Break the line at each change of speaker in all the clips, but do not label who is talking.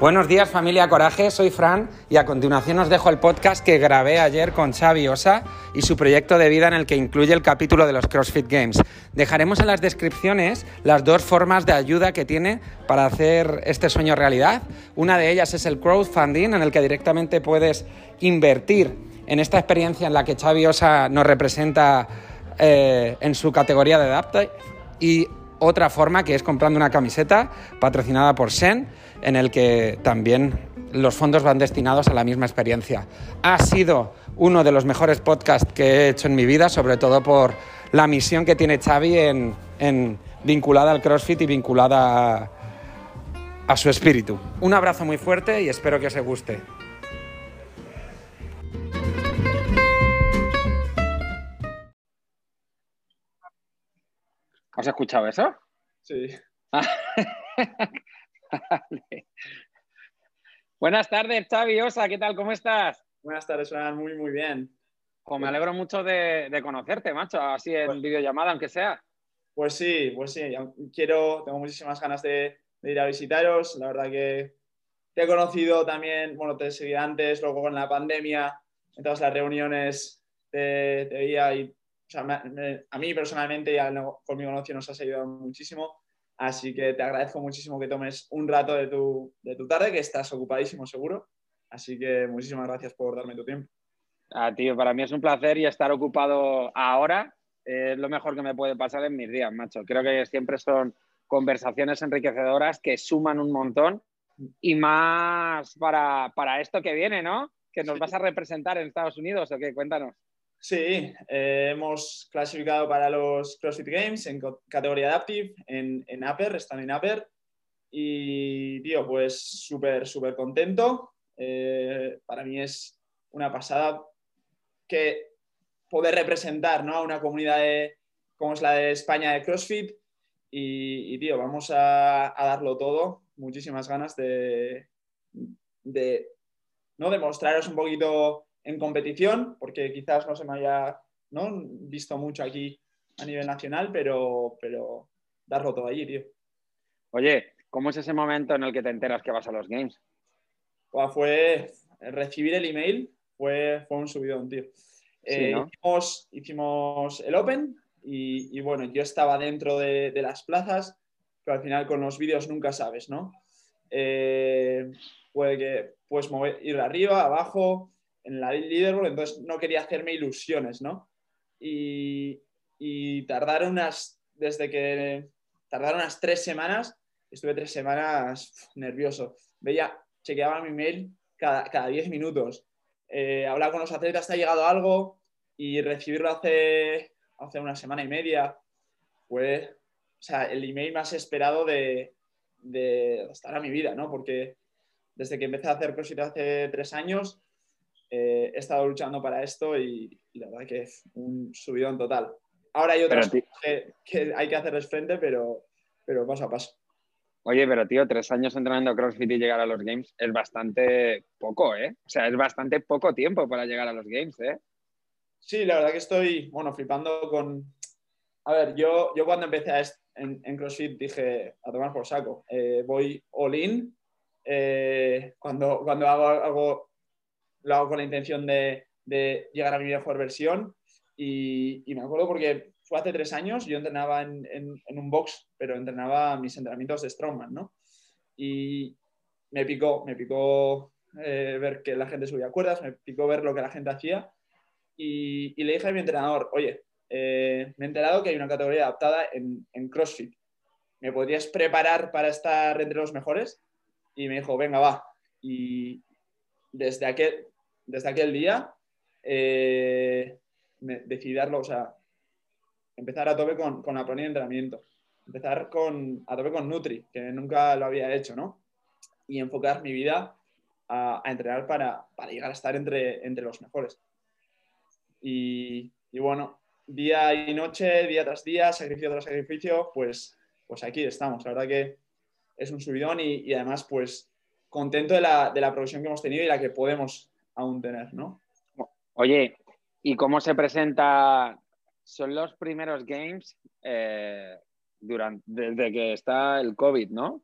Buenos días familia Coraje, soy Fran y a continuación os dejo el podcast que grabé ayer con Xavi Osa y su proyecto de vida en el que incluye el capítulo de los CrossFit Games. Dejaremos en las descripciones las dos formas de ayuda que tiene para hacer este sueño realidad. Una de ellas es el crowdfunding en el que directamente puedes invertir en esta experiencia en la que Xavi Osa nos representa eh, en su categoría de Adapta y otra forma que es comprando una camiseta patrocinada por Shen en el que también los fondos van destinados a la misma experiencia. Ha sido uno de los mejores podcasts que he hecho en mi vida, sobre todo por la misión que tiene Xavi en, vinculada al CrossFit y vinculada a, a su espíritu. Un abrazo muy fuerte y espero que os guste. ¿Has escuchado eso?
Sí.
Buenas tardes, Xavi Osa, ¿qué tal? ¿Cómo estás?
Buenas tardes, suenan muy, muy bien.
Pues me alegro mucho de, conocerte, macho, así en pues- videollamada, aunque sea.
Pues sí, pues sí, quiero, tengo muchísimas ganas de, ir a visitaros. La verdad que te he conocido también, bueno, te seguí antes, luego con la pandemia, en todas las reuniones te, veía y a mí personalmente y con mi negocio nos has ayudado muchísimo. Así que te agradezco muchísimo que tomes un rato de tu, de tu tarde, que estás ocupadísimo seguro. Así que muchísimas gracias por darme tu tiempo.
Ah, tío, para mí es un placer y estar ocupado ahora es lo mejor que me puede pasar en mis días, macho. Creo que siempre son conversaciones enriquecedoras que suman un montón y más para, para esto que viene, ¿no? Que nos vas a representar en Estados Unidos, ¿o qué? Cuéntanos.
Sí, eh, hemos clasificado para los CrossFit Games en categoría Adaptive, en, en Upper, están en Upper. Y, tío, pues súper, súper contento. Eh, para mí es una pasada que poder representar ¿no? a una comunidad como es la de España de CrossFit. Y, tío, vamos a, darlo todo. Muchísimas ganas de, de ¿no? demostraros un poquito en competición, porque quizás no se me haya visto mucho aquí a nivel nacional, pero, pero darlo todo allí, tío.
Oye, ¿cómo es ese momento en el que te enteras que vas a los Games?
fue recibir el email, fue, fue un subidón, tío. Eh, hicimos, el Open y, bueno, yo estaba dentro de, las plazas, pero al final con los vídeos nunca sabes, ¿no? Eh, puede que puedes mover, ir arriba, abajo, en la leaderboard, entonces no quería hacerme ilusiones, ¿no? Y, y tardaron unas, desde que tardaron unas tres semanas, estuve tres semanas nervioso. Veía, chequeaba mi mail cada, cada diez minutos. Eh, hablaba con los atletas, ¿te ha llegado algo? Y recibirlo hace, hace una semana y media fue o sea, el email más esperado de, de estar a mi vida, ¿no? Porque desde que empecé a hacer CrossFit hace tres años, eh, he estado luchando para esto y, la verdad que es un subidón total. Ahora hay otras cosas que, hay que hacerles frente, pero, pero paso a paso.
Oye, pero tío, tres años entrenando CrossFit y llegar a los Games es bastante poco, ¿eh? O sea, es bastante poco tiempo para llegar a los Games, ¿eh?
Sí, la verdad que estoy, bueno, flipando con... A ver, yo, yo cuando empecé en, en, CrossFit dije, a tomar por saco, eh, voy all in. Eh, cuando, cuando hago algo lo hago con la intención de, llegar a mi mejor versión. Y, me acuerdo porque fue hace tres años, yo entrenaba en, un box, pero entrenaba mis entrenamientos de Strongman, ¿no? Y me picó, me picó eh, ver que la gente subía cuerdas, me picó ver lo que la gente hacía. Y, le dije a mi entrenador, oye, eh, me he enterado que hay una categoría adaptada en, en CrossFit. ¿Me podrías preparar para estar entre los mejores? Y me dijo, venga, va. Y, desde aquel, desde aquel día eh, o sea, empezar a tope con, con la planilla de entrenamiento, empezar con, a tope con Nutri, que nunca lo había hecho, ¿no? Y enfocar mi vida a, entrenar para, llegar a estar entre, entre los mejores. Y, bueno, día y noche, día tras día, sacrificio tras sacrificio, pues, pues aquí estamos. La verdad que es un subidón y, y además, pues contento de la, de progresión que hemos tenido y la que podemos aún tener, ¿no?
Oye, ¿y cómo se presenta? Son los primeros games eh, durante, desde que está el COVID, ¿no?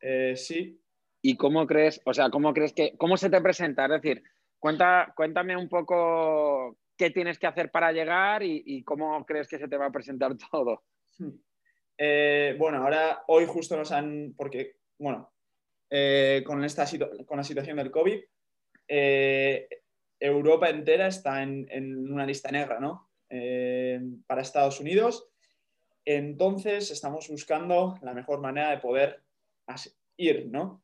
Eh, sí.
¿Y cómo crees, o sea, cómo crees que, cómo se te presenta? Es decir, cuenta, cuéntame un poco qué tienes que hacer para llegar y, cómo crees que se te va a presentar todo.
Eh, bueno, ahora, hoy justo nos han, porque, bueno, eh, con, esta con la situación del COVID, eh, Europa entera está en, una lista negra, ¿no? para Estados Unidos. Entonces, estamos buscando la mejor manera de poder ir, ¿no?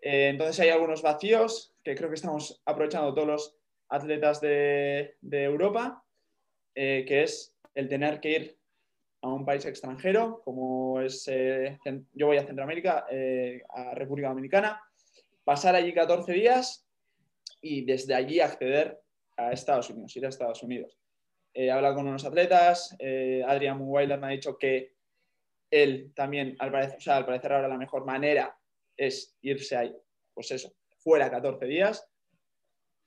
entonces, hay algunos vacíos que creo que estamos aprovechando todos los atletas de, Europa, eh, que es el tener que ir a un país extranjero, como es, eh, yo voy a Centroamérica, eh, a República Dominicana, pasar allí 14 días y desde allí acceder a Estados Unidos, ir a Estados Unidos. he hablado con unos atletas, Adrian Weiler me ha dicho que él también, al parecer, al parecer ahora la mejor manera es irse ahí, pues eso, fuera 14 días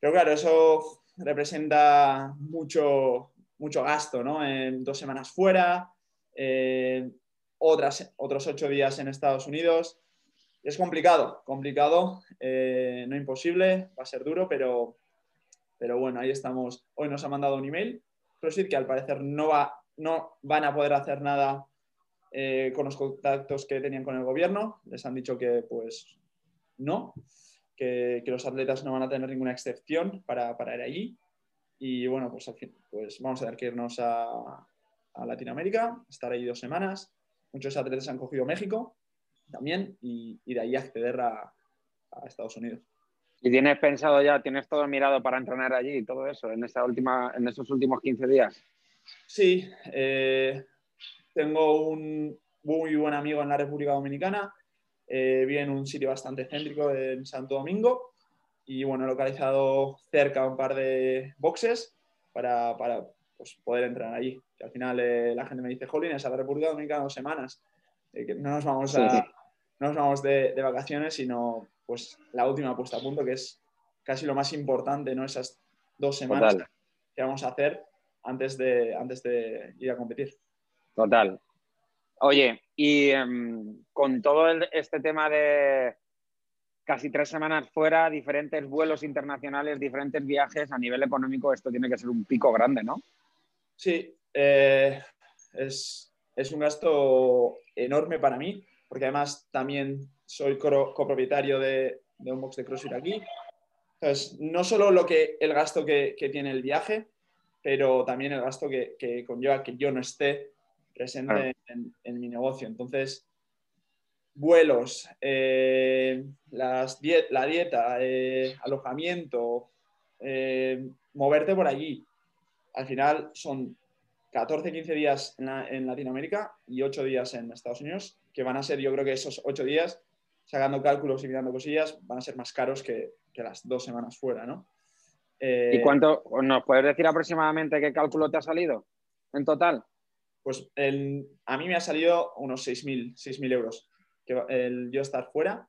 pero claro, eso representa mucho, mucho gasto, ¿no? En dos semanas fuera, otras, otros ocho días en Estados Unidos. Es complicado, complicado, eh, no imposible, va a ser duro, pero, pero bueno, ahí estamos. Hoy nos ha mandado un email, CrossFit, que al parecer no, va, no van a poder hacer nada eh, con los contactos que tenían con el gobierno. Les han dicho que pues no que, los atletas no van a tener ninguna excepción para, para ir allí. Y bueno, pues, al fin, pues vamos a tener que irnos a, Latinoamérica, estar allí dos semanas. Muchos atletas han cogido México también y, de ahí acceder a, Estados Unidos.
¿Y tienes pensado ya, tienes todo mirado para entrenar allí y todo eso en, esta última, en estos últimos 15 días?
Sí, eh, tengo un muy buen amigo en la República Dominicana eh, vive en un sitio bastante céntrico en Santo Domingo y bueno, he localizado cerca un par de boxes para, para pues, poder entrar allí. Que al final eh, la gente me dice, Jolín, es a la República Dominicana dos semanas, eh, que no nos vamos, a, no nos vamos de, de, vacaciones, sino pues la última puesta a punto, que es casi lo más importante, ¿no? Esas dos semanas que vamos a hacer antes de, antes de ir a competir.
Total. Oye, y em, con todo este tema de casi tres semanas fuera, diferentes vuelos internacionales, diferentes viajes, a nivel económico esto tiene que ser un pico grande, ¿no?
Sí, eh, es, un gasto enorme para mí, porque además también soy copropietario de, un box de CrossFit aquí. Entonces, no solo lo que, el gasto que, tiene el viaje, pero también el gasto que, que conlleva que yo no esté presente en, mi negocio. Entonces, vuelos, eh, las la dieta, eh, alojamiento, eh, moverte por allí. Al final son 14, 15 días en, Latinoamérica y 8 días en Estados Unidos, que van a ser, yo creo que esos 8 días, sacando cálculos y mirando cosillas, van a ser más caros que, que las dos semanas fuera, ¿no?
¿Y cuánto, nos puedes decir aproximadamente qué cálculo te ha salido en total?
Pues a mí me ha salido unos 6.000 euros. Que el yo estar fuera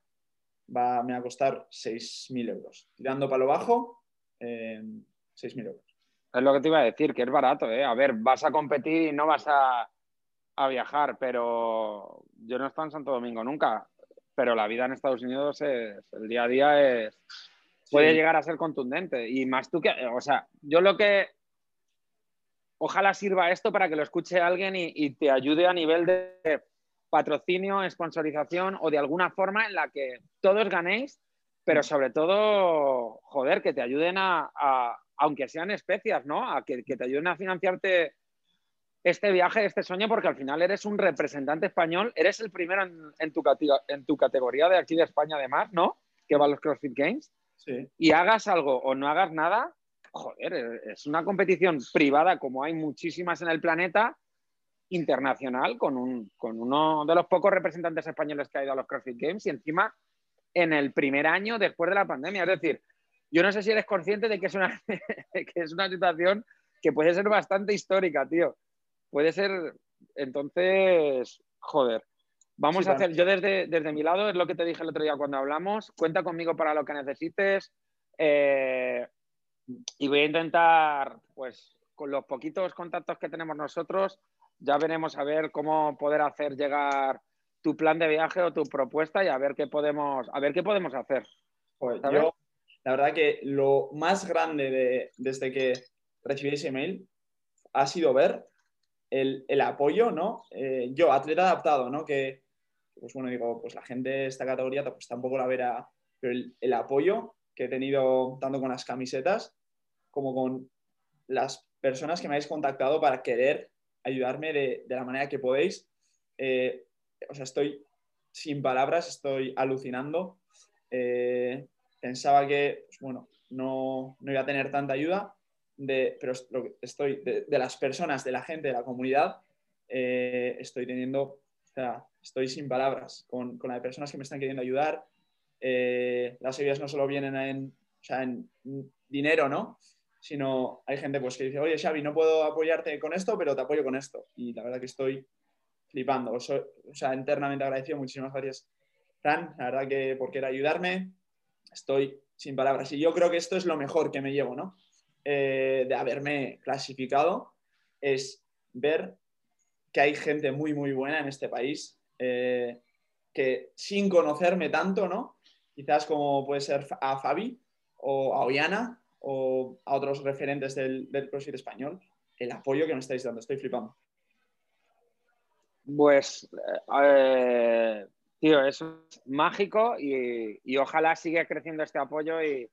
va, me va a costar 6.000 euros. Tirando para lo bajo, 6.000 euros.
Es lo que te iba a decir, que es barato. ¿eh? A ver, vas a competir y no vas a, viajar, pero yo no he estado en Santo Domingo nunca. Pero la vida en Estados Unidos es, el día a día es, puede llegar a ser contundente. Y más tú que, o sea, yo lo que ojalá sirva esto para que lo escuche alguien y, te ayude a nivel de patrocinio, sponsorización o de alguna forma en la que todos ganéis, pero sobre todo, joder, que te ayuden a, aunque sean especias, ¿no? A que, te ayuden a financiarte este viaje, este sueño, porque al final eres un representante español, eres el primero en, tu, en tu categoría de aquí de España además, ¿no? Que va a los CrossFit Games.
Sí.
Y hagas algo o no hagas nada, joder, es una competición privada como hay muchísimas en el planeta, internacional, con, uno de los pocos representantes españoles que ha ido a los CrossFit Games y encima en el primer año después de la pandemia. Es decir, yo no sé si eres consciente de que es una, que es una situación que puede ser bastante histórica, tío. Puede ser, entonces, joder. Vamos a hacer, yo desde, desde mi lado, es lo que te dije el otro día cuando hablamos, cuenta conmigo para lo que necesites. Eh, y voy a intentar, pues, con los poquitos contactos que tenemos nosotros, ya veremos a ver cómo poder hacer llegar tu plan de viaje o tu propuesta y a ver qué podemos, a ver qué podemos hacer.
yo, la verdad que lo más grande desde que recibí ese email ha sido ver el, apoyo, ¿no? Eh, yo, atleta adaptado, ¿no? Que, pues bueno, digo, pues la gente de esta categoría pues tampoco la verá, pero el, apoyo que he tenido tanto con las camisetas como con las personas que me habéis contactado para querer ayudarme de, la manera que podéis. Eh, o sea, estoy sin palabras, estoy alucinando. Eh, pensaba que, pues bueno, no, no, iba a tener tanta ayuda, de, pero estoy de, las personas, de la gente, de la comunidad, eh, estoy teniendo, o sea, estoy sin palabras con, con las personas que me están queriendo ayudar. Eh, las ayudas no solo vienen en, o sea, en dinero, ¿no? Sino hay gente pues, que dice, oye Xavi, no puedo apoyarte con esto, pero te apoyo con esto. Y la verdad que estoy flipando. O sea, internamente agradecido. Muchísimas gracias, Fran. La verdad que por querer ayudarme. Estoy sin palabras. Y yo creo que esto es lo mejor que me llevo, ¿no? Eh, de haberme clasificado, es ver que hay gente muy, muy buena en este país, eh, que sin conocerme tanto, ¿no? Quizás como puede ser a Fabi o a Ollana o a otros referentes del, del español, el apoyo que me estáis dando. Estoy flipando.
Pues, eh, tío, eso es mágico y, ojalá siga creciendo este apoyo y,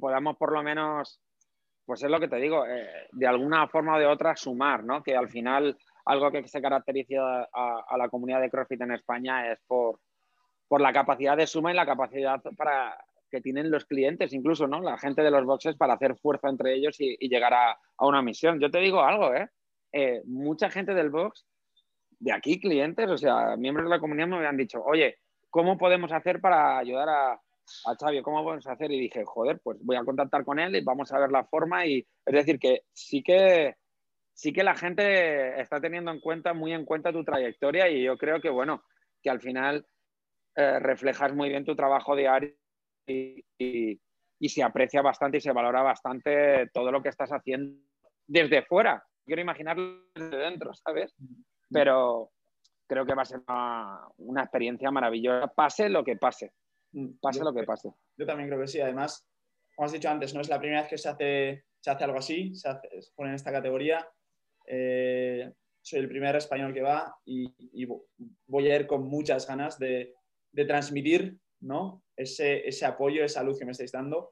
podamos por lo menos, pues es lo que te digo, eh, de alguna forma o de otra sumar, ¿no? Que al final algo que se caracteriza a, la comunidad de CrossFit en España es por, por la capacidad de suma y la capacidad para que tienen los clientes, incluso, ¿no? La gente de los boxes para hacer fuerza entre ellos y, llegar a, una misión. Yo te digo algo, ¿eh? ¿eh? Mucha gente del box de aquí clientes, o sea, miembros de la comunidad me habían dicho, oye, ¿cómo podemos hacer para ayudar a, a Xavi? ¿Cómo podemos hacer? Y dije, joder, pues voy a contactar con él y vamos a ver la forma. Y es decir, que sí que sí que la gente está teniendo en cuenta, muy en cuenta tu trayectoria y yo creo que, bueno, que al final eh, reflejas muy bien tu trabajo diario y, y, se aprecia bastante y se valora bastante todo lo que estás haciendo desde fuera. Quiero imaginarlo desde dentro, ¿sabes? Pero creo que va a ser una, experiencia maravillosa, pase lo que pase. Mm, pase lo que pase.
Yo también creo que sí. Además, como has dicho antes, no es la primera vez que se hace, se hace algo así, se, pone en esta categoría. Eh, soy el primer español que va y, voy a ir con muchas ganas de, transmitir ¿no? ese, ese, apoyo, esa luz que me estáis dando.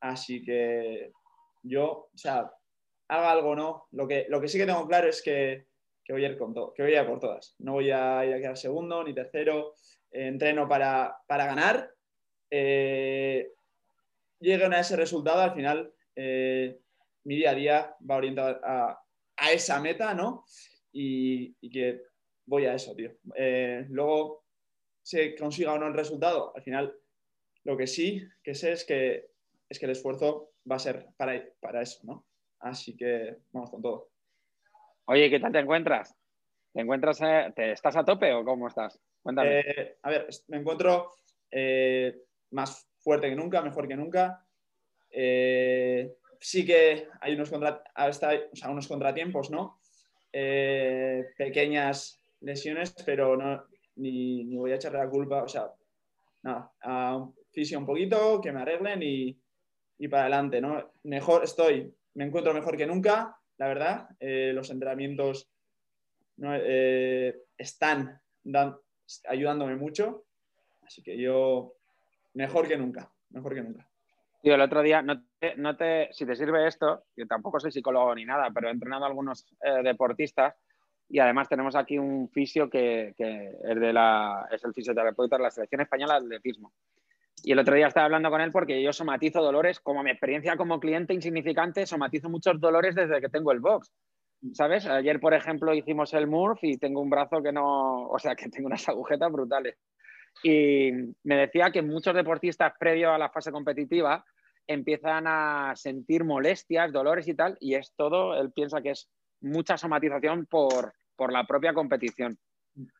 Así que yo, o sea, haga algo no. Lo que, lo que sí que tengo claro es que que voy a ir con todo, que voy a por todas. No voy a ir a quedar segundo ni tercero. Eh, entreno para, ganar. Eh, lleguen a ese resultado, al final eh, mi día a día va orientado a, a esa meta, ¿no? Y, que voy a eso, tío. Luego, se consiga o no el resultado, al final lo que sí que sé es que, es que el esfuerzo va a ser para, para eso, ¿no? Así que vamos con todo.
Oye, ¿qué tal te encuentras? ¿Te encuentras, eh, te, estás a tope o cómo estás?
Cuéntame. Eh, a ver, me encuentro eh, más fuerte que nunca, mejor que nunca. sí que hay unos, unos contratiempos, ¿no? pequeñas lesiones, pero no, ni, voy a echarle la culpa, o sea, nada, a fisio un poquito, que me arreglen y, y para adelante, ¿no? Mejor estoy, me encuentro mejor que nunca, la verdad. Eh, los entrenamientos eh, están ayudándome mucho. Así que yo, mejor que nunca, mejor que nunca.
Tío, el otro día, no te, si te sirve esto, yo tampoco soy psicólogo ni nada, pero he entrenado a algunos eh, deportistas y además tenemos aquí un fisio que, es, de la, es el fisioterapeuta de la selección española de atletismo. Y el otro día estaba hablando con él porque yo somatizo dolores, como mi experiencia como cliente insignificante, somatizo muchos dolores desde que tengo el box. ¿Sabes? Ayer, por ejemplo, hicimos el Murph y tengo un brazo que no, o sea, que tengo unas agujetas brutales. Y me decía que muchos deportistas previo a la fase competitiva empiezan a sentir molestias, dolores y tal, y es todo, él piensa que es mucha somatización por, por la propia competición.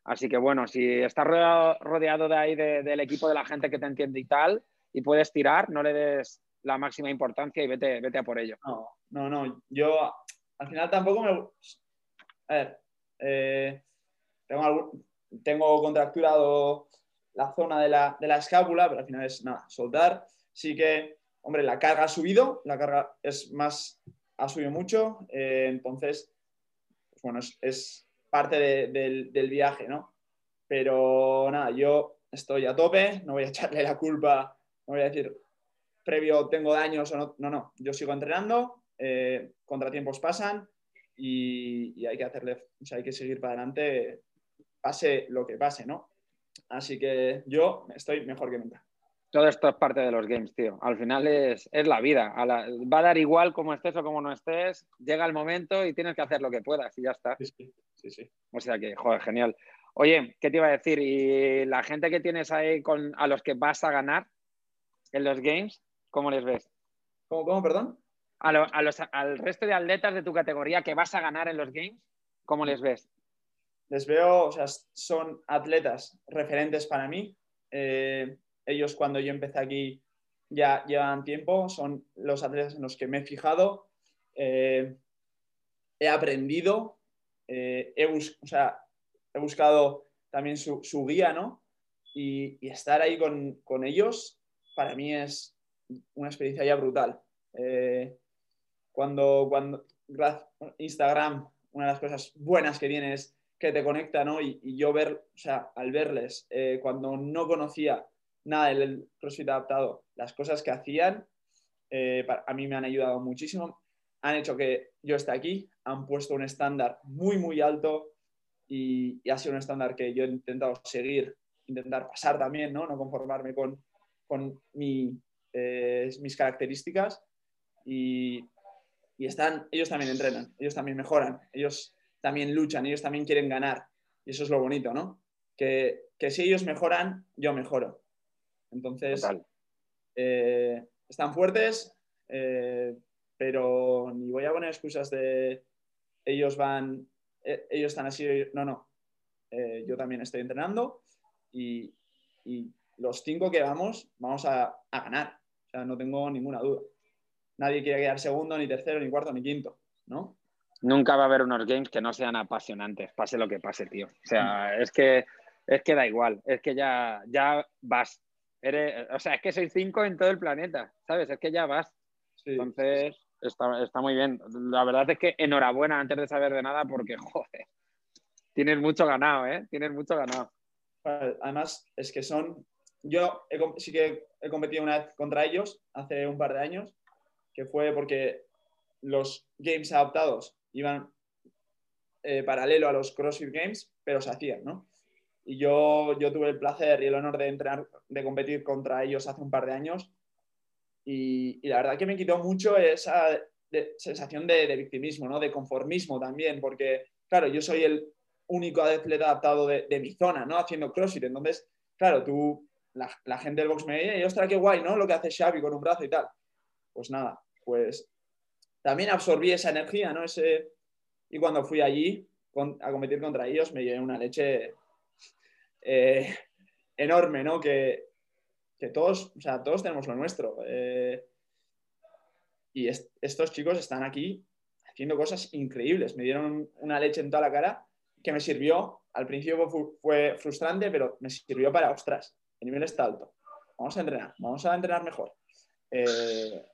Así que bueno, si estás rodeado, de ahí del equipo de la gente que te entiende y tal, y puedes tirar, no le des la máxima importancia y vete, vete a por ello.
No, no, no. Yo al final tampoco me. A ver, eh, tengo tengo contracturado la zona de la, de la escápula, pero al final es nada, soltar. Sí que, hombre, la carga ha subido, la carga es más, ha subido mucho, eh, entonces, pues bueno, es, parte del, del, viaje, ¿no? Pero nada, yo estoy a tope, no voy a echarle la culpa, no voy a decir previo tengo daños o no, no, no, yo sigo entrenando, eh, contratiempos pasan y, hay que hacerle, o sea, hay que seguir para adelante, pase lo que pase, ¿no? Así que yo estoy mejor que nunca.
Todo esto es parte de los games, tío. Al final es, la vida. va a dar igual como estés o como no estés. Llega el momento y tienes que hacer lo que puedas y ya está.
Sí, sí, sí.
O sea que, joder, genial. Oye, ¿qué te iba a decir? ¿Y la gente que tienes ahí con, a los que vas a ganar en los games, cómo les ves?
¿Cómo, cómo perdón?
al resto de atletas de tu categoría que vas a ganar en los games, ¿cómo les ves?
Les veo, o sea, son atletas referentes para mí. Eh, ellos cuando yo empecé aquí ya llevan tiempo, son los atletas en los que me he fijado, eh, he aprendido, eh, he, buscado también su, guía, ¿no? Y, estar ahí con, ellos para mí es una experiencia ya brutal. cuando, cuando Instagram, una de las cosas buenas que tiene es que te conecta, ¿no? Y, yo ver, o sea, al verles, eh, cuando no conocía nada del CrossFit adaptado, las cosas que hacían, eh, a mí me han ayudado muchísimo. Han hecho que yo esté aquí, han puesto un estándar muy, muy alto y, ha sido un estándar que yo he intentado seguir, intentar pasar también, ¿no? No conformarme con, con eh, mis características y, y están, ellos también entrenan, ellos también mejoran, ellos también luchan, ellos también quieren ganar. Y eso es lo bonito, ¿no? Que, si ellos mejoran, yo mejoro. Entonces, eh, están fuertes, eh, pero ni voy a poner excusas de ellos van, eh, ellos están así, no, no. yo también estoy entrenando y, los cinco que vamos, vamos a, a ganar. O sea, no tengo ninguna duda. Nadie quiere quedar segundo, ni tercero, ni cuarto, ni quinto, ¿no?
nunca va a haber unos games que no sean apasionantes, pase lo que pase, tío. O sea, es que, es que da igual, es que ya, ya vas. O sea, es que soy cinco en todo el planeta, ¿sabes? Es que ya vas. Entonces, está, está, muy bien. La verdad es que enhorabuena antes de saber de nada porque, joder, tienes mucho ganado, ¿eh? Tienes mucho ganado.
Además, es que son... Yo sí que he competido una vez contra ellos hace un par de años, que fue porque los games adaptados iban eh, paralelo a los CrossFit Games, pero se hacían, ¿no? Y yo, yo tuve el placer y el honor de entrenar, de competir contra ellos hace un par de años y, la verdad que me quitó mucho esa sensación de, victimismo, ¿no? De conformismo también, porque, claro, yo soy el único atleta adaptado de, mi zona, ¿no? Haciendo CrossFit, entonces, claro, tú, la, gente del box me dice, ostras, qué guay, ¿no? Lo que hace Xavi con un brazo y tal. Pues nada, pues también absorbí esa energía, ¿no? Ese... Y cuando fui allí a competir contra ellos, me llevé una leche eh, enorme, ¿no? Que, todos, o sea, todos tenemos lo nuestro. Eh, y estos chicos están aquí haciendo cosas increíbles. Me dieron una leche en toda la cara que me sirvió. Al principio fue frustrante, pero me sirvió para, ostras, el nivel está alto. Vamos a entrenar, vamos a entrenar mejor. Eh,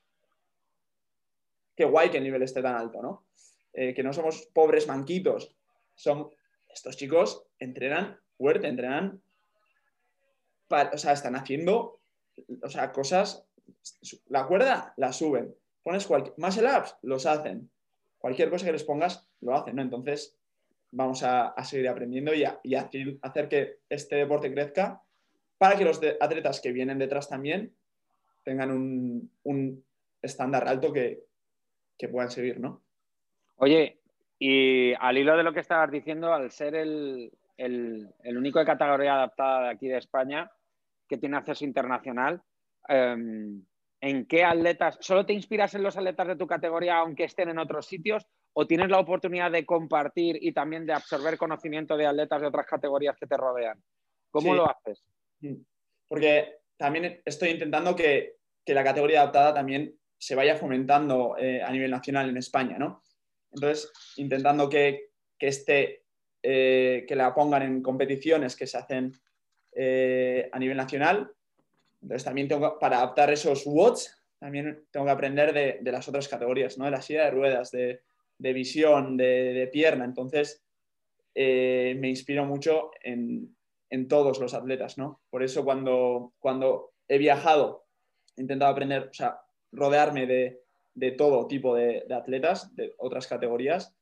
qué guay que el nivel esté tan alto, ¿no? Que no somos pobres manquitos. Son, estos chicos entrenan fuerte, entrenan, o sea, están haciendo, o sea, cosas, la cuerda la suben, pones cualquier, más el apps, los hacen, cualquier cosa que les pongas, lo hacen, ¿no? Entonces, vamos a, seguir aprendiendo y, hacer que este deporte crezca para que los atletas que vienen detrás también tengan un, un estándar alto que, que puedan seguir, ¿no?
Oye, y al hilo de lo que estabas diciendo, al ser el, único de categoría adaptada de aquí de España que tiene acceso internacional, em, ¿en qué atletas, solo te inspiras en los atletas de tu categoría aunque estén en otros sitios o tienes la oportunidad de compartir y también de absorber conocimiento de atletas de otras categorías que te rodean? ¿Cómo lo haces?
Mm. Porque también estoy intentando que, que la categoría adaptada también se vaya fomentando eh, a nivel nacional en España, ¿no? Entonces, intentando que, este eh, que la pongan en competiciones que se hacen eh, a nivel nacional. Entonces también tengo para adaptar esos watts, también tengo que aprender de, las otras categorías, ¿no? De la silla de ruedas, de, visión, de, pierna. Entonces eh, me inspiro mucho en, todos los atletas, ¿no? Por eso cuando, cuando he viajado, he intentado aprender, o sea, rodearme de, todo tipo de, atletas, de otras categorías,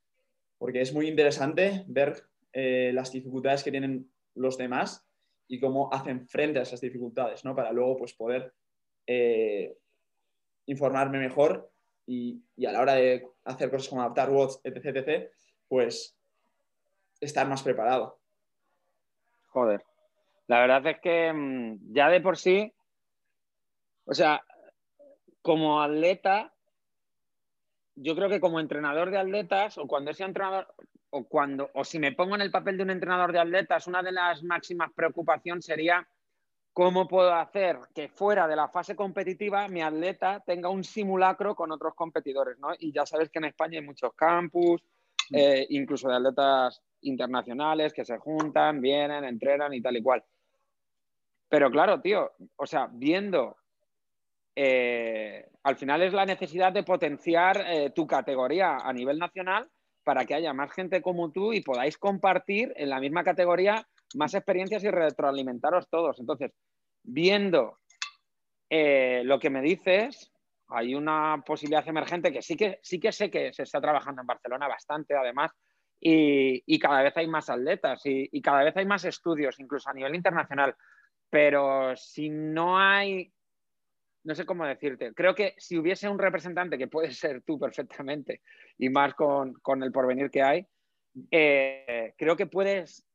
porque es muy interesante ver eh, las dificultades que tienen los demás y cómo hacen frente a esas dificultades, ¿no? Para luego pues, poder eh, informarme mejor y, a la hora de hacer cosas como adaptar WOTS, etc., etc., pues estar más preparado.
Joder. La verdad es que mm, ya de por sí, o sea, como atleta, yo creo que como entrenador de atletas, o cuando ese entrenador, o cuando, o si me pongo en el papel de un entrenador de atletas, una de las máximas preocupaciones sería cómo puedo hacer que fuera de la fase competitiva mi atleta tenga un simulacro con otros competidores, ¿no? Y ya sabes que en España hay muchos campus, mm. eh, incluso de atletas internacionales que se juntan, vienen, entrenan y tal y cual. Pero claro, tío, o sea, viendo, eh, al final es la necesidad de potenciar eh, tu categoría a nivel nacional para que haya más gente como tú y podáis compartir en la misma categoría más experiencias y retroalimentaros todos. Entonces, viendo eh, lo que me dices, hay una posibilidad emergente que sí que, sí que sé que se está trabajando en Barcelona bastante, además, y, cada vez hay más atletas y, y, cada vez hay más estudios, incluso a nivel internacional. Pero si no hay no sé cómo decirte. Creo que si hubiese un representante, que puede ser tú perfectamente, y más con, el porvenir que hay, eh, creo que puedes,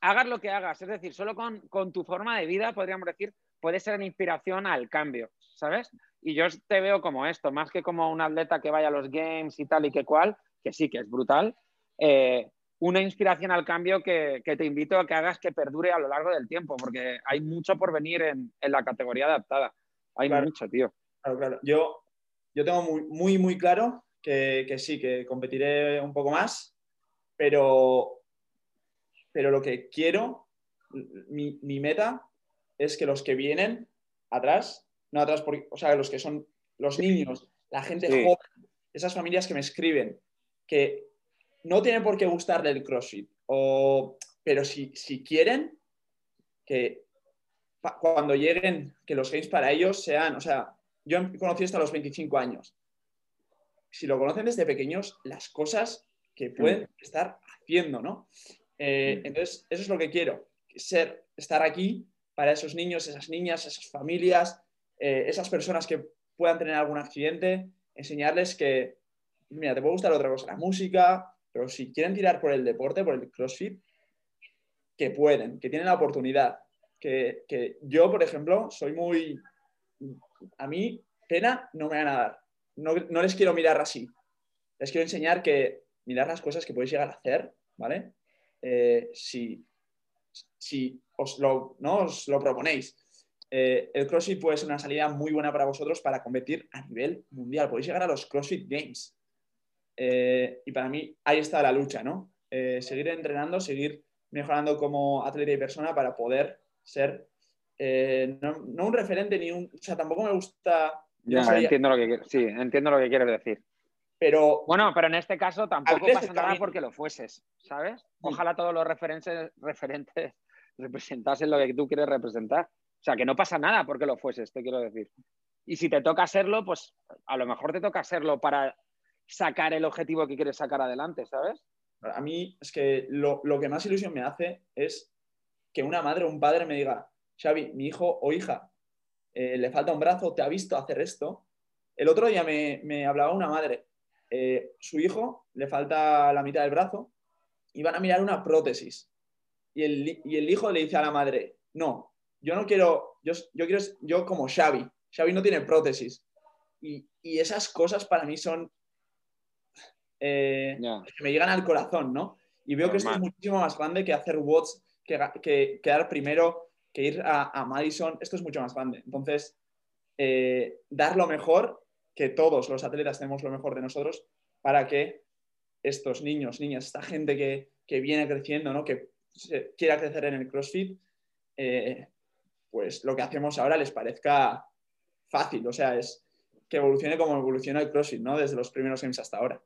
hagas lo que hagas, es decir, solo con, tu forma de vida, podríamos decir, puede ser una inspiración al cambio, ¿sabes? Y yo te veo como esto, más que como un atleta que vaya a los games y tal y que cual, que sí que es brutal, eh, una inspiración al cambio que, te invito a que hagas que perdure a lo largo del tiempo, porque hay mucho por venir en la categoría adaptada. Hay mucho, tío.
Claro, claro. Yo, yo tengo muy, muy, muy claro que, que, sí, que competiré un poco más, pero, pero lo que quiero, mi, mi meta es que los que vienen atrás, no atrás, porque, o sea, los que son los niños, la gente joven, esas familias que me escriben, que no tienen por qué gustarle el CrossFit, o, pero si, si quieren, que cuando lleguen, que los games para ellos sean, o sea, yo he conocido hasta los 25 años. Si lo conocen desde pequeños, las cosas que pueden mm. estar haciendo, ¿no? Eh, mm. entonces, eso es lo que quiero, ser, estar aquí para esos niños, esas niñas, esas familias, eh, esas personas que puedan tener algún accidente, enseñarles que, mira, te puede gustar otra cosa, la música, pero si quieren tirar por el deporte, por el CrossFit, que pueden, que tienen la oportunidad que, yo, por ejemplo, soy muy... A mí, pena no me van a dar. No, les quiero mirar así. Les quiero enseñar que mirar las cosas que podéis llegar a hacer, ¿vale? Eh, si, si os lo, ¿no? os lo proponéis. Eh, el CrossFit puede ser una salida muy buena para vosotros para competir a nivel mundial. Podéis llegar a los CrossFit Games. Eh, y para mí ahí está la lucha, ¿no? seguir entrenando, seguir mejorando como atleta y persona para poder ser eh, no, un referente ni un. O sea, tampoco me gusta.
Ya, entiendo lo que sí, entiendo lo que quieres decir.
Pero.
Bueno, pero en este caso tampoco pasa nada porque lo fueses, ¿sabes? Ojalá todos los referentes, referentes representasen lo que tú quieres representar. O sea, que no pasa nada porque lo fueses, te quiero decir. Y si te toca serlo, pues a lo mejor te toca serlo para sacar el objetivo que quieres sacar adelante, ¿sabes?
A mí es que lo, lo que más ilusión me hace es que una madre o un padre me diga, Xavi, mi hijo o hija eh, le falta un brazo, te ha visto hacer esto. El otro día me, hablaba una madre, eh, su hijo le falta la mitad del brazo y van a mirar una prótesis. Y el, hijo le dice a la madre, no, yo no quiero, yo, yo quiero, yo como Xavi, Xavi no tiene prótesis. Y, esas cosas para mí son, eh, que me llegan al corazón, ¿no? Y veo que esto es muchísimo más grande que hacer watts que, quedar primero, que ir a, Madison, esto es mucho más grande. Entonces, eh, dar lo mejor, que todos los atletas tenemos lo mejor de nosotros, para que estos niños, niñas, esta gente que, viene creciendo, ¿no? que quiera crecer en el CrossFit, eh, pues lo que hacemos ahora les parezca fácil, o sea, es que evolucione como evoluciona el CrossFit, ¿no? Desde los primeros games hasta ahora.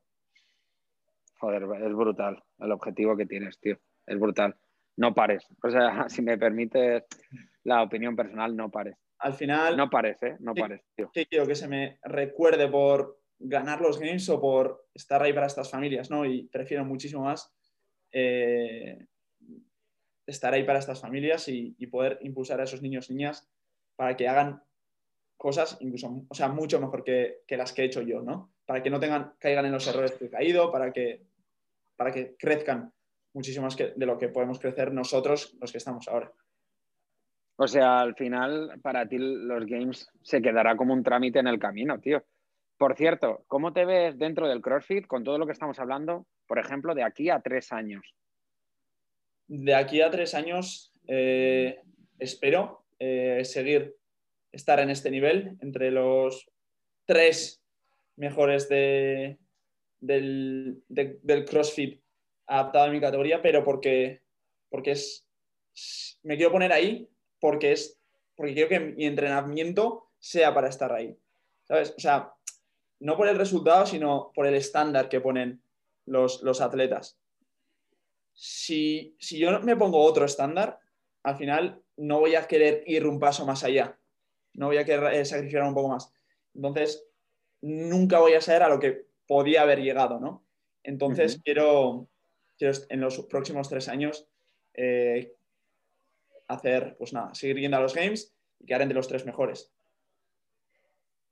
Joder, es brutal el objetivo que tienes, tío. Es brutal. No pares. O sea, si me permites la opinión personal, no pares.
Al final.
No pares, ¿eh? No pares, tío.
¿Qué quiero que se me recuerde por ganar los games o por estar ahí para estas familias, ¿no? Y prefiero muchísimo más eh, estar ahí para estas familias y, poder impulsar a esos niños y niñas para que hagan cosas incluso, o sea, mucho mejor que, las que he hecho yo, ¿no? Para que no tengan, caigan en los errores que he caído, para que, para que crezcan muchísimo más que, de lo que podemos crecer nosotros los que estamos ahora.
O sea, al final, para ti los games se quedará como un trámite en el camino, tío. Por cierto, ¿cómo te ves dentro del CrossFit con todo lo que estamos hablando, por ejemplo, de aquí a tres años?
De aquí a tres años, eh, espero eh, seguir estar en este nivel, entre los tres mejores del, del CrossFit adaptado a mi categoría, pero porque, porque es, me quiero poner ahí porque es porque quiero que mi entrenamiento sea para estar ahí. ¿Sabes? O sea, no por el resultado, sino por el estándar que ponen los, los atletas. Si, si, yo me pongo otro estándar, al final no voy a querer ir un paso más allá. No voy a querer eh, sacrificar un poco más. Entonces, nunca voy a saber a lo que podía haber llegado, ¿no? Entonces, quiero, quiero en los próximos tres años eh, hacer, pues nada, seguir yendo a los games y quedar entre los tres mejores.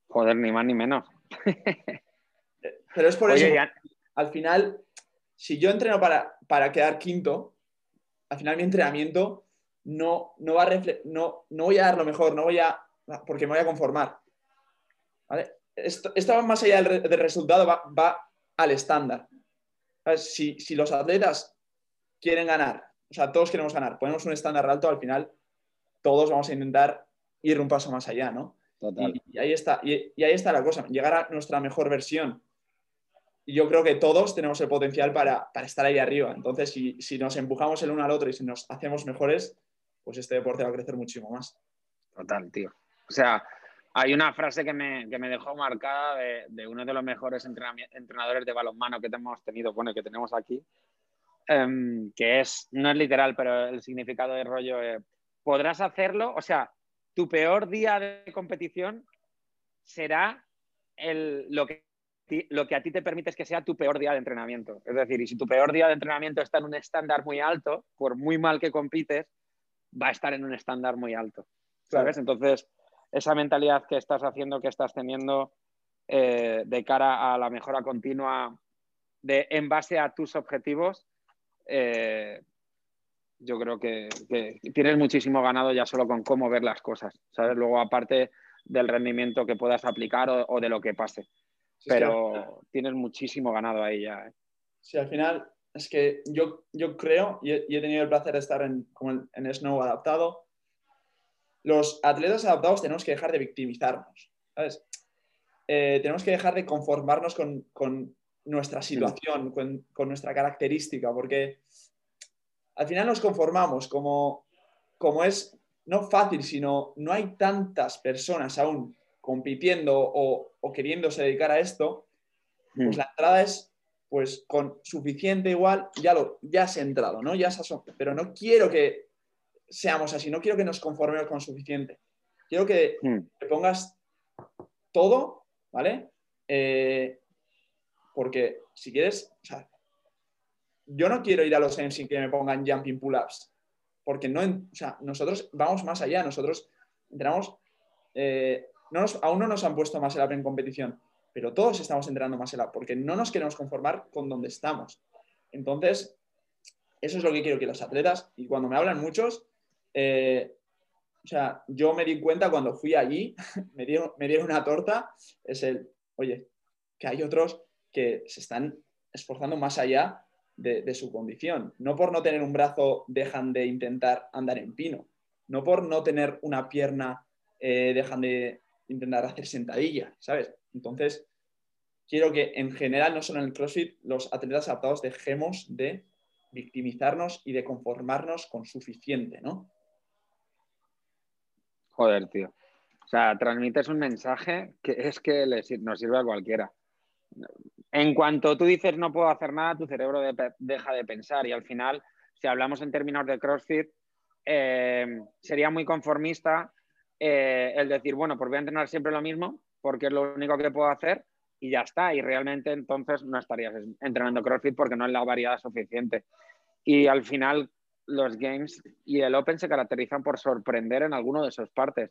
Joder, ni más ni menos.
Pero es por eso, al final, si yo entreno para, para, quedar quinto, al final mi entrenamiento no, no, va a no, no voy a dar lo mejor, no voy a, porque me voy a conformar. Esto, va más allá del, resultado, va, va, al estándar. Si, si los atletas quieren ganar o sea, todos queremos ganar, ponemos un estándar alto, al final todos vamos a intentar ir un paso más allá, ¿no?
Total.
Y, ahí está, y, ahí está la cosa, llegar a nuestra mejor versión. Y yo creo que todos tenemos el potencial para, estar ahí arriba. Entonces, si, nos empujamos el uno al otro y si nos hacemos mejores, pues este deporte va a crecer muchísimo más.
Total, tío. O sea, hay una frase que me, dejó marcada de, uno de los mejores entrenadores de balonmano que hemos tenido, bueno, que tenemos aquí, Em, que es, no es literal, pero el significado de rollo, eh, podrás hacerlo, o sea, tu peor día de competición será el, lo, que, lo que a ti te permites que sea tu peor día de entrenamiento. Es decir, y si tu peor día de entrenamiento está en un estándar muy alto, por muy mal que compites, va a estar en un estándar muy alto. ¿Sabes? Entonces, esa mentalidad que estás haciendo, que estás teniendo eh, de cara a la mejora continua de, en base a tus objetivos, eh, yo creo que, tienes muchísimo ganado ya solo con cómo ver las cosas, ¿sabes? Luego, aparte del rendimiento que puedas aplicar o, de lo que pase. Pero tienes muchísimo ganado ahí ya. ¿eh?
Sí, al final es que yo, yo creo, y he, tenido el placer de estar en, en Snow adaptado, los atletas adaptados tenemos que dejar de victimizarnos, ¿sabes? Eh, tenemos que dejar de conformarnos con, nuestra situación, con, nuestra característica, porque al final nos conformamos como, como es no fácil, sino no hay tantas personas aún compitiendo o, o queriéndose dedicar a esto, pues mm. la entrada es pues con suficiente igual, ya, lo, ya has entrado, ¿no? Ya has, pero no quiero que seamos así, no quiero que nos conformemos con suficiente. Quiero que, mm. pongas todo, ¿vale? Eh, porque si quieres, o sea, yo no quiero ir a los games sin que me pongan jumping pull-ups, porque no, o sea, nosotros vamos más allá, nosotros entrenamos, eh, no aún no nos han puesto más el en competición, pero todos estamos entrenando más el porque no nos queremos conformar con donde estamos. Entonces, eso es lo que quiero que los atletas, y cuando me hablan muchos, eh, o sea, yo me di cuenta cuando fui allí, me dieron, una torta, es el, oye, que hay otros que se están esforzando más allá de, su condición. No por no tener un brazo dejan de intentar andar en pino. No por no tener una pierna eh, dejan de intentar hacer sentadilla, ¿sabes? Entonces, quiero que en general, no solo en el CrossFit, los atletas adaptados dejemos de victimizarnos y de conformarnos con suficiente, ¿no?
Joder, tío. O sea, transmites un mensaje que es que nos sirve a cualquiera. En cuanto tú dices no puedo hacer nada, tu cerebro deja de pensar y al final, si hablamos en términos de CrossFit, eh, sería muy conformista eh, el decir, bueno, pues voy a entrenar siempre lo mismo porque es lo único que puedo hacer y ya está. Y realmente entonces no estarías entrenando CrossFit porque no es la variedad suficiente. Y al final los Games y el Open se caracterizan por sorprender en alguno de sus partes.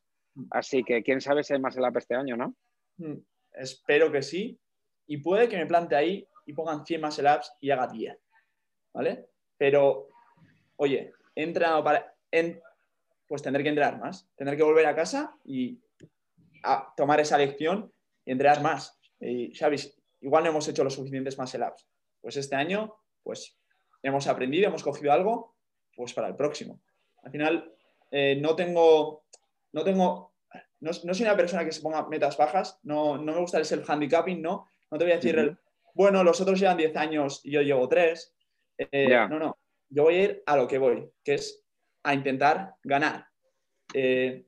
Así que quién sabe si hay más el este año, ¿no?
Hmm, espero que sí. Y puede que me plante ahí y pongan 100 más el y haga 10. ¿Vale? Pero, oye, he entrenado para. pues tendré que entrenar más. Tendré que volver a casa y a tomar esa lección y entrenar más. Y, ¿sabes? Igual no hemos hecho los suficientes más el Pues este año, pues hemos aprendido, hemos cogido algo, pues para el próximo. Al final, eh, no tengo no tengo, no, soy una persona que se ponga metas bajas, no, me gusta el self-handicapping, ¿no? No te voy a decir, bueno, los otros llevan 10 años y yo llevo 3. Eh, no, no, yo voy a ir a lo que voy, que es a intentar ganar. Eh,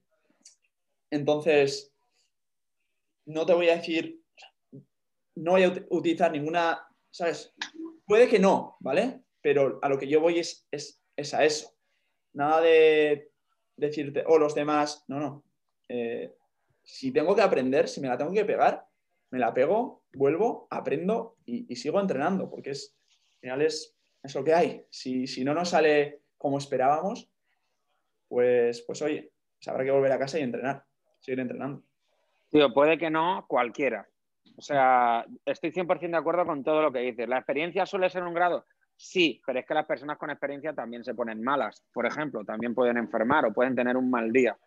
entonces, no te voy a decir, no voy a utilizar ninguna, ¿sabes? Puede que no, ¿vale? Pero a lo que yo voy es, es a eso. Nada de decirte, o oh, los demás, no, no. Eh, si tengo que aprender, si me la tengo que pegar, me la pego, vuelvo, aprendo y, sigo entrenando, porque es, al final es, lo que hay. Si, no nos sale como esperábamos, pues, pues oye, pues habrá que volver a casa y entrenar, seguir entrenando.
Tío, puede que no, cualquiera. O sea, estoy 100% de acuerdo con todo lo que dices. ¿La experiencia suele ser un grado? Sí, pero es que las personas con experiencia también se ponen malas. Por ejemplo, también pueden enfermar o pueden tener un mal día,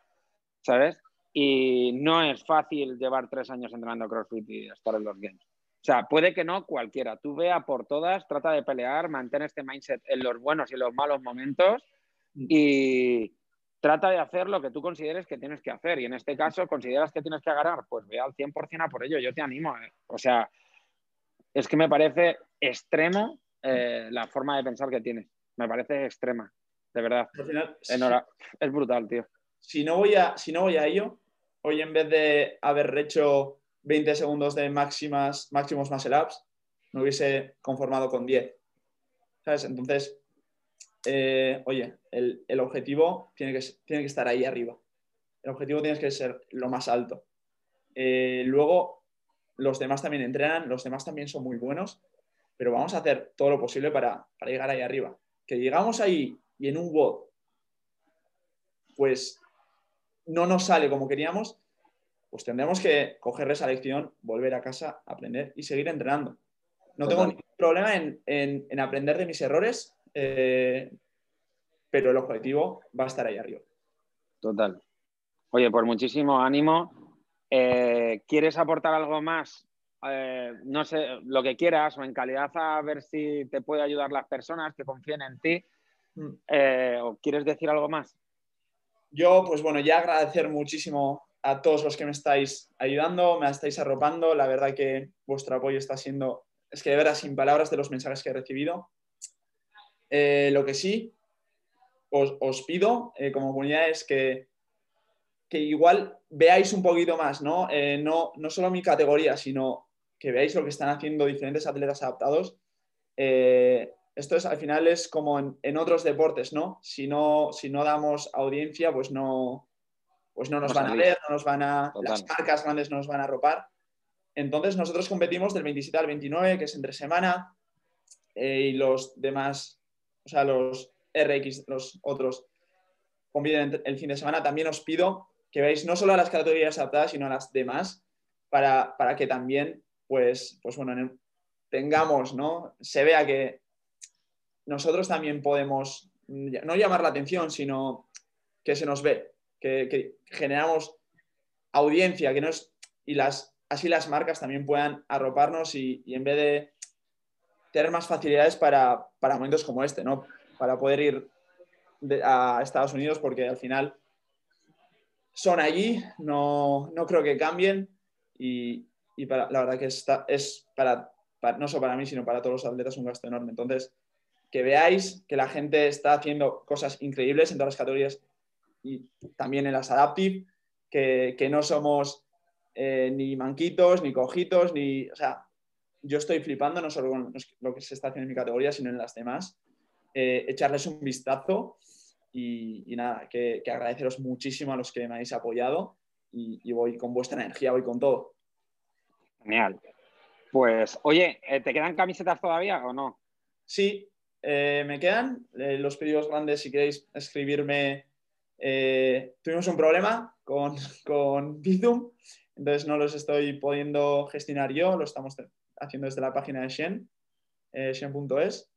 ¿sabes? Y no es fácil llevar tres años entrenando CrossFit y estar en los games. O sea, puede que no cualquiera. Tú vea por todas, trata de pelear, mantén este mindset en los buenos y los malos momentos y trata de hacer lo que tú consideres que tienes que hacer. Y en este caso, ¿consideras que tienes que ganar? Pues ve al 100% a por ello. Yo te animo. ¿eh? O sea, es que me parece extremo eh, la forma de pensar que tienes. Me parece extrema, de verdad. Es brutal, tío.
Si no, voy a, si no voy a ello, hoy en vez de haber hecho 20 segundos de máximas, máximos muscle ups, me hubiese conformado con 10. ¿Sabes? Entonces, eh, oye, el, objetivo tiene que, tiene que estar ahí arriba. El objetivo tiene que ser lo más alto. Eh, luego, los demás también entrenan, los demás también son muy buenos pero vamos a hacer todo lo posible para, llegar ahí arriba. Que llegamos ahí y en un WOD, pues no nos sale como queríamos, pues tendremos que coger esa lección, volver a casa, aprender y seguir entrenando. No tengo ningún problema en, aprender de mis errores, eh, pero el objetivo va a estar ahí arriba.
Total. Oye, pues muchísimo ánimo. Eh, ¿Quieres aportar algo más eh, no sé, lo que quieras o en calidad a ver si te puede ayudar las personas que confíen en ti. Mm. Eh, ¿O quieres decir algo más?
Yo, pues bueno, ya agradecer muchísimo a todos los que me estáis ayudando, me estáis arropando. La verdad que vuestro apoyo está siendo, es que de verdad, sin palabras de los mensajes que he recibido. Eh, lo que sí os, pido como comunidad es que, que, igual veáis un poquito más, ¿no? ¿no? No solo mi categoría, sino que veáis lo que están haciendo diferentes atletas adaptados. Eh, esto es, al final es como en, otros deportes, ¿no? Si, ¿no? si no damos audiencia, pues no, pues no nos van a ver, no nos van a, las marcas grandes no nos van a ropar. Entonces nosotros competimos del 27 al 29, que es entre semana, eh, y los demás, o sea, los RX, los otros, compiten el fin de semana. También os pido que veáis no solo a las categorías adaptadas, sino a las demás, para, para que también pues, pues bueno, tengamos, ¿no? Se vea que nosotros también podemos no llamar la atención, sino que se nos ve, que, generamos audiencia, que y las, así las marcas también puedan arroparnos y, en vez de tener más facilidades para, momentos como este, ¿no? Para poder ir a Estados Unidos, porque al final son allí, no, no creo que cambien y, y para, la verdad que es para, no solo para mí, sino para todos los atletas un gasto enorme. Entonces, que veáis que la gente está haciendo cosas increíbles en todas las categorías y también en las adaptive, que, que no somos eh, ni manquitos, ni cojitos, ni... O sea, yo estoy flipando no solo con lo que se está haciendo en mi categoría, sino en las demás. Eh, echarles un vistazo y, nada, que, agradeceros muchísimo a los que me habéis apoyado y, voy con vuestra energía, voy con todo.
Genial. Pues, oye, eh, ¿te quedan camisetas todavía o no?
Sí, me quedan. los pedidos grandes, si queréis escribirme, tuvimos un problema con, con Bizum entonces no los estoy pudiendo gestionar yo, lo estamos haciendo desde la página de Shen, eh, Shen.es.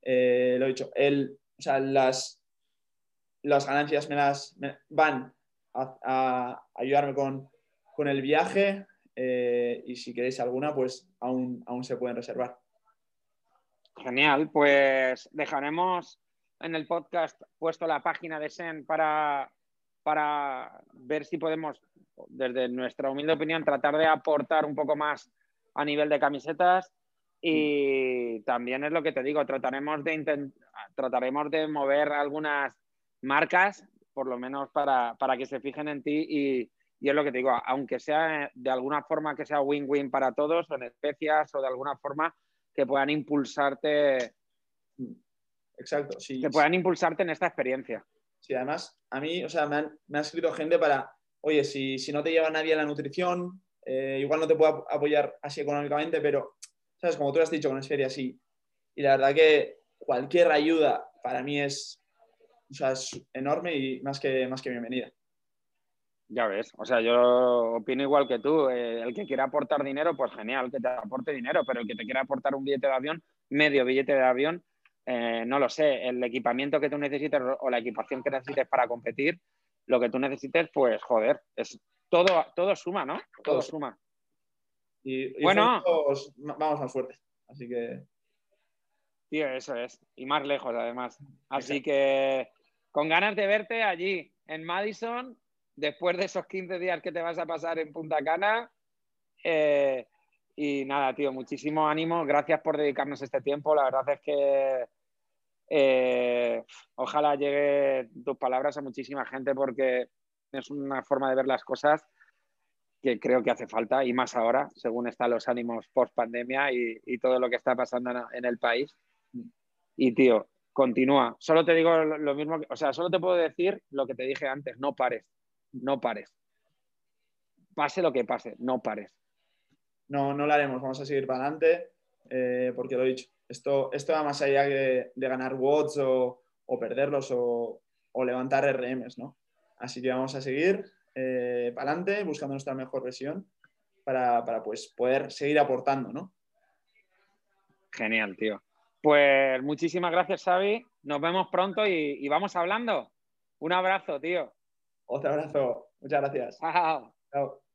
Eh, lo he dicho, el, o sea, las, las ganancias me las van a, ayudarme con, el viaje eh, y si queréis alguna, pues aún, aún se pueden reservar.
Genial, pues dejaremos en el podcast puesto la página de Shen para, para ver si podemos desde nuestra humilde opinión, tratar de aportar un poco más a nivel de camisetas y también es lo que te digo, trataremos de, trataremos de mover algunas marcas, por lo menos para, que se fijen en ti y, es lo que te digo, aunque sea de alguna forma que sea win-win para todos o en especias o de alguna forma que puedan impulsarte.
Exacto, sí.
Que puedan impulsarte en esta experiencia.
Sí, además, a mí, o sea, me, me ha escrito gente para oye, si, no te lleva nadie a la nutrición, eh, igual no te puedo apoyar así económicamente, pero, ¿sabes? Como tú has dicho con Esferia, sí. Y la verdad que cualquier ayuda para mí es, enorme y más que, más que bienvenida.
Ya ves, o sea, yo opino igual que tú. Eh, el que quiera aportar dinero, pues genial, que te aporte dinero, pero el que te quiera aportar un billete de avión, medio billete de avión, eh, no lo sé, el equipamiento que tú necesites o la equipación que necesites para competir, lo que tú necesites, pues joder, es todo, todo suma, ¿no? Todo, suma.
Y, bueno, vamos más fuertes, así que.
Tío, eso es. Y más lejos, además. Así que con ganas de verte allí, en Madison, después de esos 15 días que te vas a pasar en Punta Cana. Eh, y nada, tío, muchísimo ánimo. Gracias por dedicarnos este tiempo. La verdad es que eh, ojalá llegue tus palabras a muchísima gente porque es una forma de ver las cosas que creo que hace falta y más ahora, según están los ánimos post pandemia y, todo lo que está pasando en, el país. Y tío, continúa. Solo te digo lo, mismo, o sea, solo te puedo decir lo que te dije antes, no pares, no pares. Pase lo que pase, no pares.
No, no lo haremos, vamos a seguir para adelante, eh, porque lo he dicho, esto, esto va más allá de, ganar watts o, perderlos o, levantar RMs, ¿no? Así que vamos a seguir eh, para adelante buscando nuestra mejor versión para, pues, poder seguir aportando, ¿no?
Genial, tío. Pues muchísimas gracias, Xavi. Nos vemos pronto y, y vamos hablando. Un abrazo, tío.
Otro abrazo. Muchas gracias.
Chao. Chao.